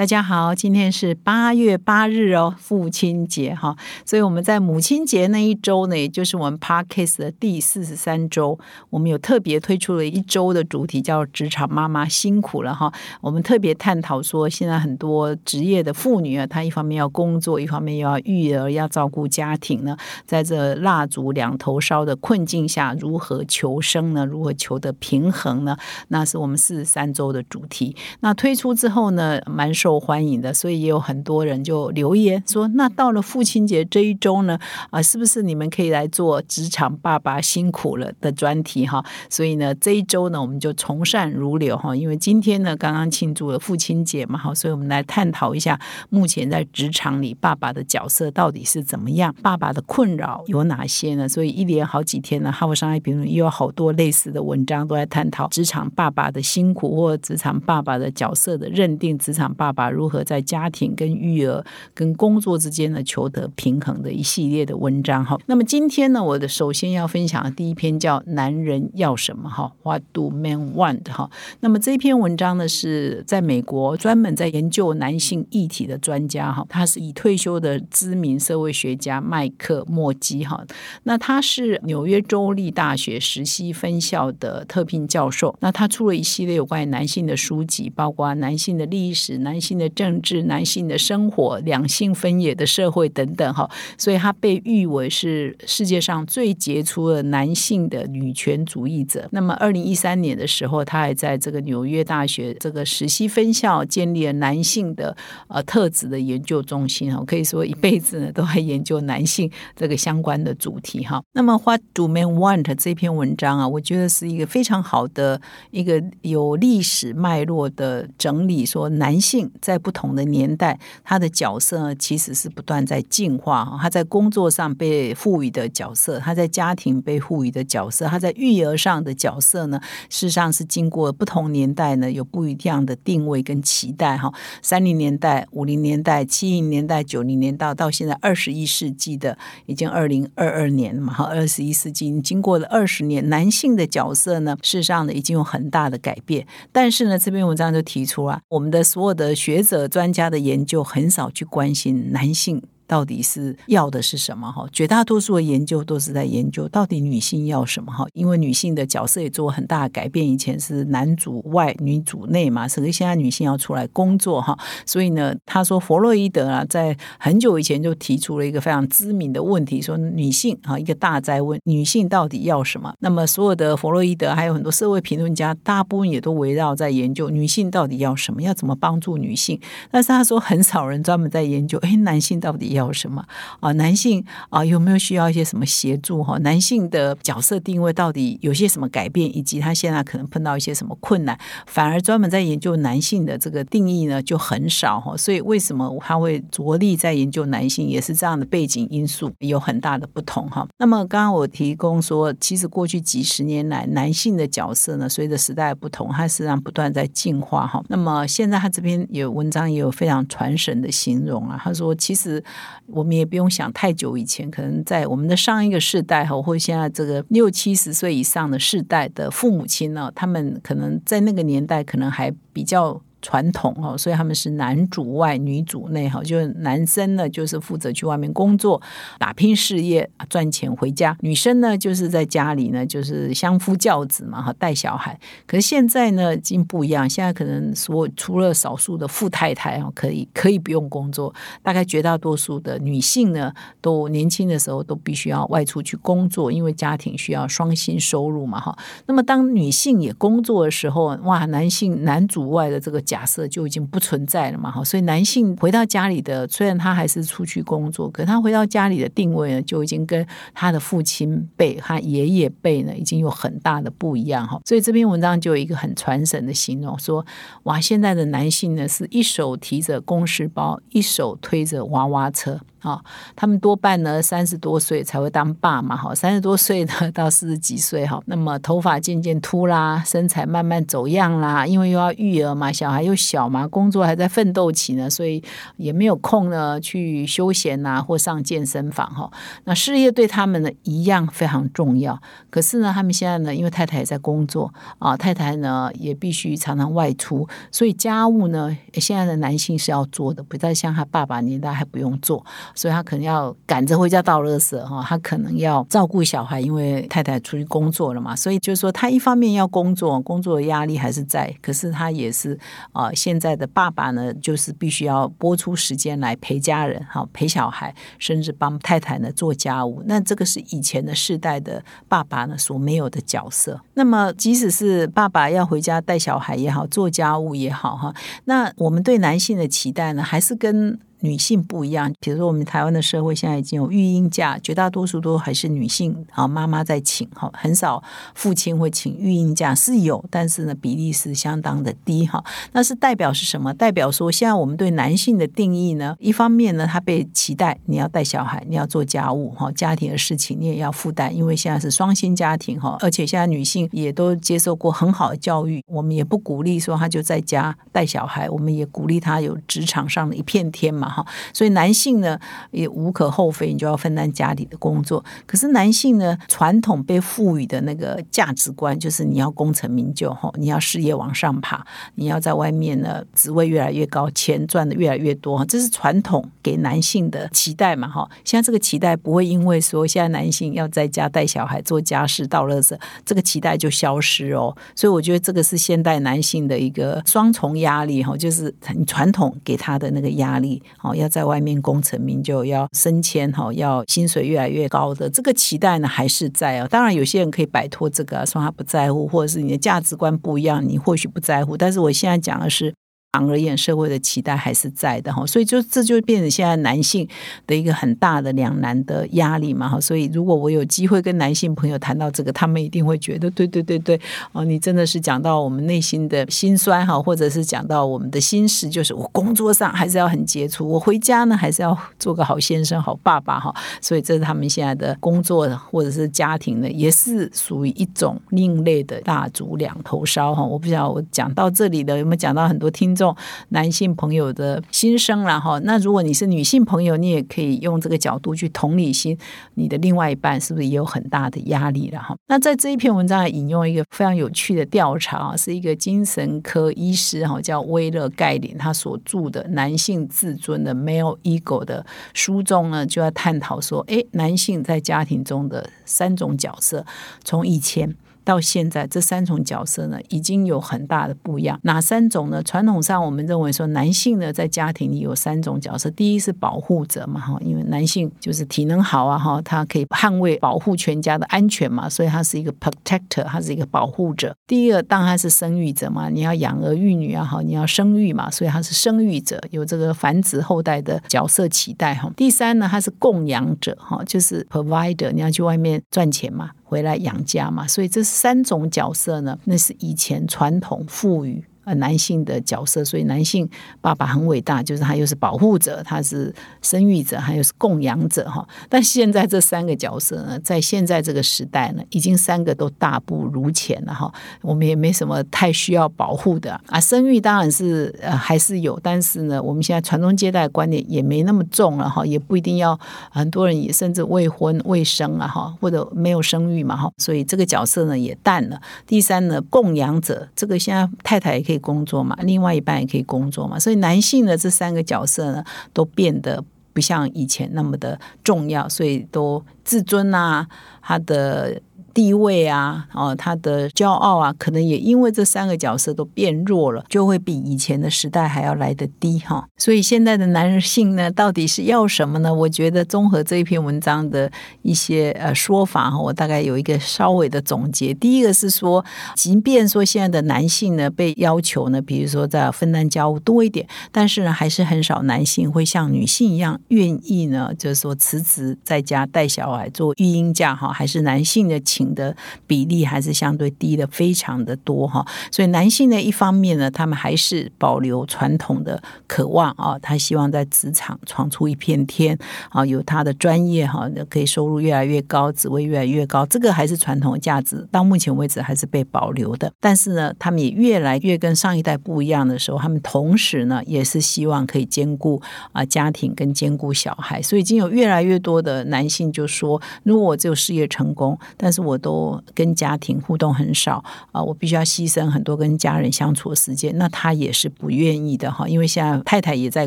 大家好，今天是八月八日哦，父亲节哈，所以我们在母亲节那一周呢，也就是我们 Parkcase 的第四十三周，我们有特别推出了一周的主题，叫“职场妈妈辛苦了”哈。我们特别探讨说，现在很多职业的妇女啊，她一方面要工作，一方面又要育儿，要照顾家庭呢，在这蜡烛两头烧的困境下，如何求生呢？如何求得平衡呢？那是我们四十三周的主题。那推出之后呢，蛮受。受欢迎的，所以也有很多人就留言说：“那到了父亲节这一周呢，啊，是不是你们可以来做职场爸爸辛苦了的专题哈？”所以呢，这一周呢，我们就从善如流哈，因为今天呢刚刚庆祝了父亲节嘛，哈，所以我们来探讨一下目前在职场里爸爸的角色到底是怎么样，爸爸的困扰有哪些呢？所以一连好几天呢，哈佛商业评论又有好多类似的文章都在探讨职场爸爸的辛苦，或职场爸爸的角色的认定，职场爸爸。如何在家庭跟育儿跟工作之间呢求得平衡的一系列的文章哈。那么今天呢，我的首先要分享的第一篇叫《男人要什么》哈，What do men want 哈。那么这篇文章呢是在美国专门在研究男性议题的专家哈，他是已退休的知名社会学家麦克莫基哈。那他是纽约州立大学实习分校的特聘教授。那他出了一系列有关于男性的书籍，包括男性的历史、男性。的政治、男性的生活、两性分野的社会等等，哈，所以他被誉为是世界上最杰出的男性的女权主义者。那么，二零一三年的时候，他还在这个纽约大学这个实习分校建立了男性的呃特质的研究中心，哈，可以说一辈子呢都在研究男性这个相关的主题，哈。那么，What do men want 这篇文章啊，我觉得是一个非常好的一个有历史脉络的整理，说男性。在不同的年代，他的角色其实是不断在进化。他在工作上被赋予的角色，他在家庭被赋予的角色，他在育儿上的角色呢，事实上是经过不同年代呢有不一样的定位跟期待。哈，三零年代、五零年代、七零年代、九零年代到现在二十一世纪的已经二零二二年了嘛，哈，二十一世纪经过了二十年，男性的角色呢，事实上呢已经有很大的改变。但是呢，这篇文章就提出啊，我们的所有的学者专家的研究很少去关心男性。到底是要的是什么哈？绝大多数的研究都是在研究到底女性要什么哈？因为女性的角色也做很大的改变，以前是男主外女主内嘛，所以现在女性要出来工作哈。所以呢，他说弗洛伊德啊，在很久以前就提出了一个非常知名的问题，说女性啊一个大灾问，女性到底要什么？那么所有的弗洛伊德还有很多社会评论家，大部分也都围绕在研究女性到底要什么，要怎么帮助女性。但是他说很少人专门在研究，哎，男性到底要。要什么啊？男性啊，有没有需要一些什么协助？哈，男性的角色定位到底有些什么改变？以及他现在可能碰到一些什么困难？反而专门在研究男性的这个定义呢，就很少哈。所以为什么他会着力在研究男性？也是这样的背景因素有很大的不同哈。那么刚刚我提供说，其实过去几十年来，男性的角色呢，随着时代不同，它实际上不断在进化哈。那么现在他这边有文章也有非常传神的形容啊，他说其实。我们也不用想太久以前，可能在我们的上一个世代哈，或现在这个六七十岁以上的世代的父母亲呢，他们可能在那个年代可能还比较。传统哈，所以他们是男主外女主内哈，就是男生呢就是负责去外面工作打拼事业赚钱回家，女生呢就是在家里呢就是相夫教子嘛哈带小孩。可是现在呢已经不一样，现在可能说除了少数的富太太啊可以可以不用工作，大概绝大多数的女性呢都年轻的时候都必须要外出去工作，因为家庭需要双薪收入嘛哈。那么当女性也工作的时候，哇，男性男主外的这个。假设就已经不存在了嘛，哈，所以男性回到家里的，虽然他还是出去工作，可他回到家里的定位呢，就已经跟他的父亲辈、他爷爷辈呢，已经有很大的不一样，哈。所以这篇文章就有一个很传神的形容，说哇，现在的男性呢，是一手提着公事包，一手推着娃娃车。啊，他们多半呢三十多岁才会当爸嘛，哈，三十多岁呢到四十几岁哈，那么头发渐渐秃啦，身材慢慢走样啦，因为又要育儿嘛，小孩又小嘛，工作还在奋斗期呢，所以也没有空呢去休闲呐或上健身房哈。那事业对他们呢一样非常重要，可是呢，他们现在呢，因为太太也在工作啊，太太呢也必须常常外出，所以家务呢现在的男性是要做的，不再像他爸爸年代还不用做。所以他可能要赶着回家倒垃圾哈，他可能要照顾小孩，因为太太出去工作了嘛。所以就是说，他一方面要工作，工作压力还是在，可是他也是啊，现在的爸爸呢，就是必须要拨出时间来陪家人哈，陪小孩，甚至帮太太呢做家务。那这个是以前的世代的爸爸呢所没有的角色。那么，即使是爸爸要回家带小孩也好，做家务也好哈，那我们对男性的期待呢，还是跟。女性不一样，比如说我们台湾的社会现在已经有育婴假，绝大多数都还是女性啊妈妈在请哈，很少父亲会请育婴假，是有，但是呢比例是相当的低哈。那是代表是什么？代表说现在我们对男性的定义呢，一方面呢他被期待你要带小孩，你要做家务哈，家庭的事情你也要负担，因为现在是双薪家庭哈，而且现在女性也都接受过很好的教育，我们也不鼓励说他就在家带小孩，我们也鼓励他有职场上的一片天嘛。哈，所以男性呢也无可厚非，你就要分担家里的工作。可是男性呢，传统被赋予的那个价值观就是你要功成名就，哈，你要事业往上爬，你要在外面呢职位越来越高，钱赚的越来越多，这是传统给男性的期待嘛，哈。现在这个期待不会因为说现在男性要在家带小孩、做家事、倒垃圾，这个期待就消失哦。所以我觉得这个是现代男性的一个双重压力，哈，就是你传统给他的那个压力。哦，要在外面功成名就，要升迁，哈，要薪水越来越高的这个期待呢，还是在啊。当然，有些人可以摆脱这个，说他不在乎，或者是你的价值观不一样，你或许不在乎。但是我现在讲的是。长而言，社会的期待还是在的哈，所以就这就变成现在男性的一个很大的两难的压力嘛哈。所以如果我有机会跟男性朋友谈到这个，他们一定会觉得对对对对哦，你真的是讲到我们内心的心酸哈，或者是讲到我们的心事，就是我工作上还是要很杰出，我回家呢还是要做个好先生、好爸爸哈。所以这是他们现在的工作或者是家庭呢，也是属于一种另类的大烛两头烧哈。我不知道我讲到这里的有没有讲到很多听。众男性朋友的心声了哈，那如果你是女性朋友，你也可以用这个角度去同理心，你的另外一半是不是也有很大的压力了哈？那在这一篇文章引用一个非常有趣的调查，是一个精神科医师哈，叫威勒盖林，他所著的《男性自尊的 Male Ego》的书中呢，就要探讨说，哎，男性在家庭中的三种角色，从以前。到现在，这三种角色呢，已经有很大的不一样。哪三种呢？传统上我们认为说，男性呢在家庭里有三种角色。第一是保护者嘛，哈，因为男性就是体能好啊，哈，他可以捍卫、保护全家的安全嘛，所以他是一个 protector，他是一个保护者。第二，当然是生育者嘛，你要养儿育女啊，哈，你要生育嘛，所以他是生育者，有这个繁殖后代的角色期待哈。第三呢，他是供养者，哈，就是 provider，你要去外面赚钱嘛。回来养家嘛，所以这三种角色呢，那是以前传统赋予。男性的角色，所以男性爸爸很伟大，就是他又是保护者，他是生育者，还有是供养者哈。但现在这三个角色呢，在现在这个时代呢，已经三个都大不如前了哈。我们也没什么太需要保护的啊。生育当然是呃还是有，但是呢，我们现在传宗接代观念也没那么重了哈，也不一定要很多人也甚至未婚未生啊哈，或者没有生育嘛哈，所以这个角色呢也淡了。第三呢，供养者，这个现在太太也可以。工作嘛，另外一半也可以工作嘛，所以男性的这三个角色呢，都变得不像以前那么的重要，所以都自尊啊，他的。地位啊，哦，他的骄傲啊，可能也因为这三个角色都变弱了，就会比以前的时代还要来得低哈。所以现在的男人性呢，到底是要什么呢？我觉得综合这一篇文章的一些呃说法哈，我大概有一个稍微的总结。第一个是说，即便说现在的男性呢被要求呢，比如说在分担家务多一点，但是呢，还是很少男性会像女性一样愿意呢，就是说辞职在家带小孩做育婴假哈，还是男性的。的比例还是相对低的非常的多哈。所以男性呢，一方面呢，他们还是保留传统的渴望啊，他希望在职场闯出一片天啊，有他的专业哈，可以收入越来越高，职位越来越高，这个还是传统价值，到目前为止还是被保留的。但是呢，他们也越来越跟上一代不一样的时候，他们同时呢，也是希望可以兼顾啊家庭跟兼顾小孩，所以已经有越来越多的男性就说，如果我只有事业成功，但是我我都跟家庭互动很少啊，我必须要牺牲很多跟家人相处的时间，那他也是不愿意的哈，因为现在太太也在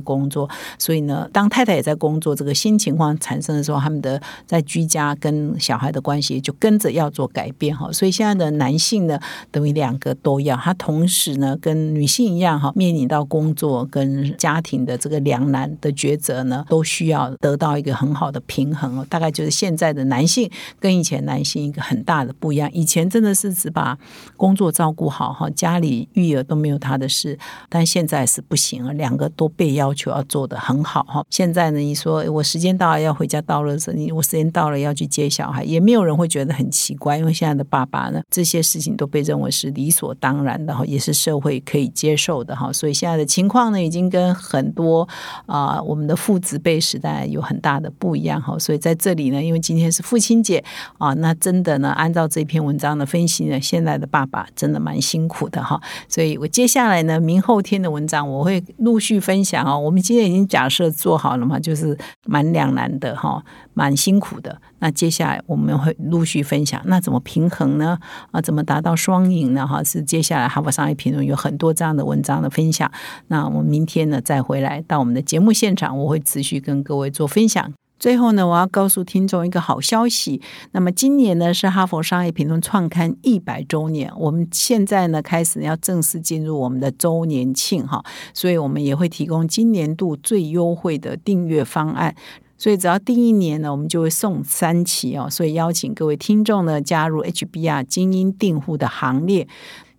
工作，所以呢，当太太也在工作，这个新情况产生的时候，他们的在居家跟小孩的关系就跟着要做改变哈，所以现在的男性呢，等于两个都要，他同时呢跟女性一样哈，面临到工作跟家庭的这个两难的抉择呢，都需要得到一个很好的平衡哦。大概就是现在的男性跟以前男性一个很很大的不一样，以前真的是只把工作照顾好哈，家里育儿都没有他的事，但现在是不行了，两个都被要求要做的很好哈。现在呢，你说我时间到了要回家倒垃圾，你我时间到了要去接小孩，也没有人会觉得很奇怪，因为现在的爸爸呢，这些事情都被认为是理所当然的哈，也是社会可以接受的哈。所以现在的情况呢，已经跟很多啊我们的父子辈时代有很大的不一样哈。所以在这里呢，因为今天是父亲节啊，那真的呢，按照这篇文章的分析呢，现在的爸爸真的蛮辛苦的哈。所以我接下来呢，明后天的文章我会陆续分享哦。我们今天已经假设做好了嘛，就是蛮两难的哈，蛮辛苦的。那接下来我们会陆续分享，那怎么平衡呢？啊，怎么达到双赢呢？哈，是接下来《哈佛商业评论》有很多这样的文章的分享。那我们明天呢再回来到我们的节目现场，我会持续跟各位做分享。最后呢，我要告诉听众一个好消息。那么今年呢是《哈佛商业评论》创刊一百周年，我们现在呢开始要正式进入我们的周年庆哈，所以我们也会提供今年度最优惠的订阅方案。所以只要订一年呢，我们就会送三期哦。所以邀请各位听众呢加入 HBR 精英订户的行列。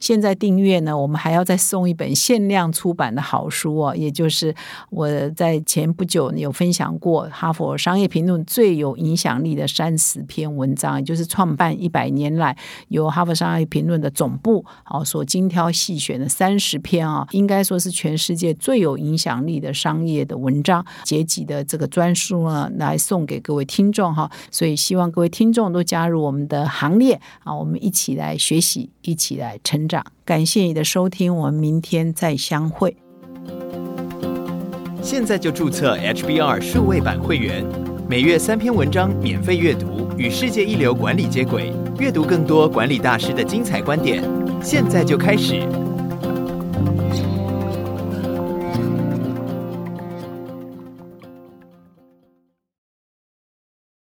现在订阅呢，我们还要再送一本限量出版的好书哦，也就是我在前不久有分享过《哈佛商业评论》最有影响力的三十篇文章，也就是创办一百年来由《哈佛商业评论》的总部啊所精挑细选的三十篇啊，应该说是全世界最有影响力的商业的文章，结集的这个专书呢，来送给各位听众哈。所以希望各位听众都加入我们的行列啊，我们一起来学习，一起来成长感谢你的收听，我们明天再相会。现在就注册 HBR 数位版会员，每月三篇文章免费阅读，与世界一流管理接轨，阅读更多管理大师的精彩观点。现在就开始。